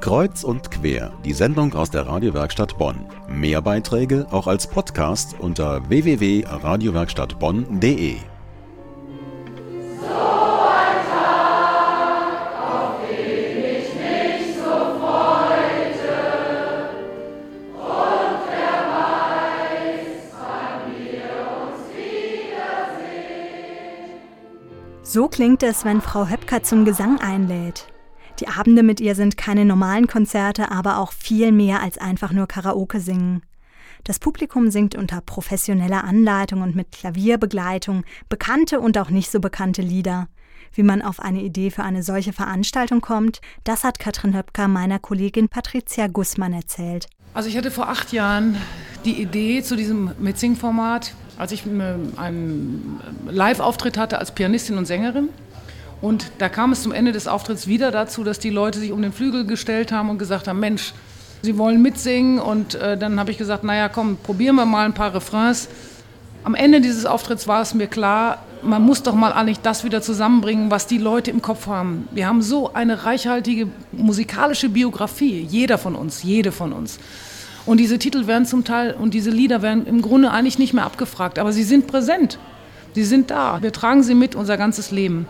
Kreuz und quer, die Sendung aus der Radiowerkstatt Bonn. Mehr Beiträge auch als Podcast unter www.radiowerkstattbonn.de. So klingt es, wenn Frau Höpker zum Gesang einlädt. Die Abende mit ihr sind keine normalen Konzerte, aber auch viel mehr als einfach nur Karaoke singen. Das Publikum singt unter professioneller Anleitung und mit Klavierbegleitung bekannte und auch nicht so bekannte Lieder. Wie man auf eine Idee für eine solche Veranstaltung kommt, das hat Katrin Höpker meiner Kollegin Patricia Gussmann erzählt. Also ich hatte vor acht Jahren die Idee zu diesem Mitsing-Format, als ich einen Live-Auftritt hatte als Pianistin und Sängerin. Und da kam es zum Ende des Auftritts wieder dazu, dass die Leute sich um den Flügel gestellt haben und gesagt haben, Mensch, sie wollen mitsingen. Und äh, dann habe ich gesagt, naja, komm, probieren wir mal ein paar Refrains. Am Ende dieses Auftritts war es mir klar, man muss doch mal eigentlich das wieder zusammenbringen, was die Leute im Kopf haben. Wir haben so eine reichhaltige musikalische Biografie, jeder von uns, jede von uns. Und diese Titel werden zum Teil und diese Lieder werden im Grunde eigentlich nicht mehr abgefragt, aber sie sind präsent. Sie sind da. Wir tragen sie mit unser ganzes Leben.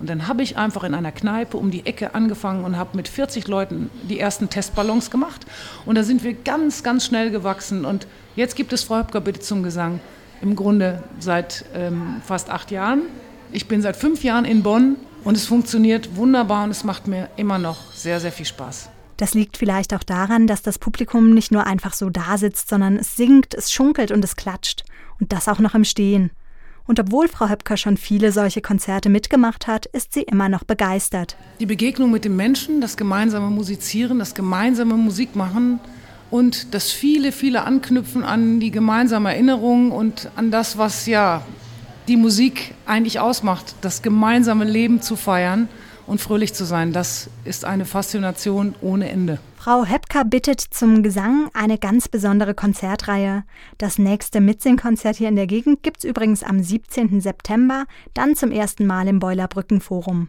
Und dann habe ich einfach in einer Kneipe um die Ecke angefangen und habe mit 40 Leuten die ersten Testballons gemacht. Und da sind wir ganz, ganz schnell gewachsen. Und jetzt gibt es Frau Höpker bitte zum Gesang. Im Grunde seit ähm, fast acht Jahren. Ich bin seit fünf Jahren in Bonn und es funktioniert wunderbar und es macht mir immer noch sehr, sehr viel Spaß. Das liegt vielleicht auch daran, dass das Publikum nicht nur einfach so da sitzt, sondern es singt, es schunkelt und es klatscht. Und das auch noch im Stehen. Und obwohl Frau Höpker schon viele solche Konzerte mitgemacht hat, ist sie immer noch begeistert. Die Begegnung mit den Menschen, das gemeinsame Musizieren, das gemeinsame Musikmachen und das viele, viele Anknüpfen an die gemeinsame Erinnerung und an das, was ja die Musik eigentlich ausmacht, das gemeinsame Leben zu feiern und fröhlich zu sein, das ist eine Faszination ohne Ende. Frau Hepka bittet zum Gesang eine ganz besondere Konzertreihe. Das nächste Mitsingkonzert hier in der Gegend gibt's übrigens am 17. September, dann zum ersten Mal im Boilerbrücken Forum.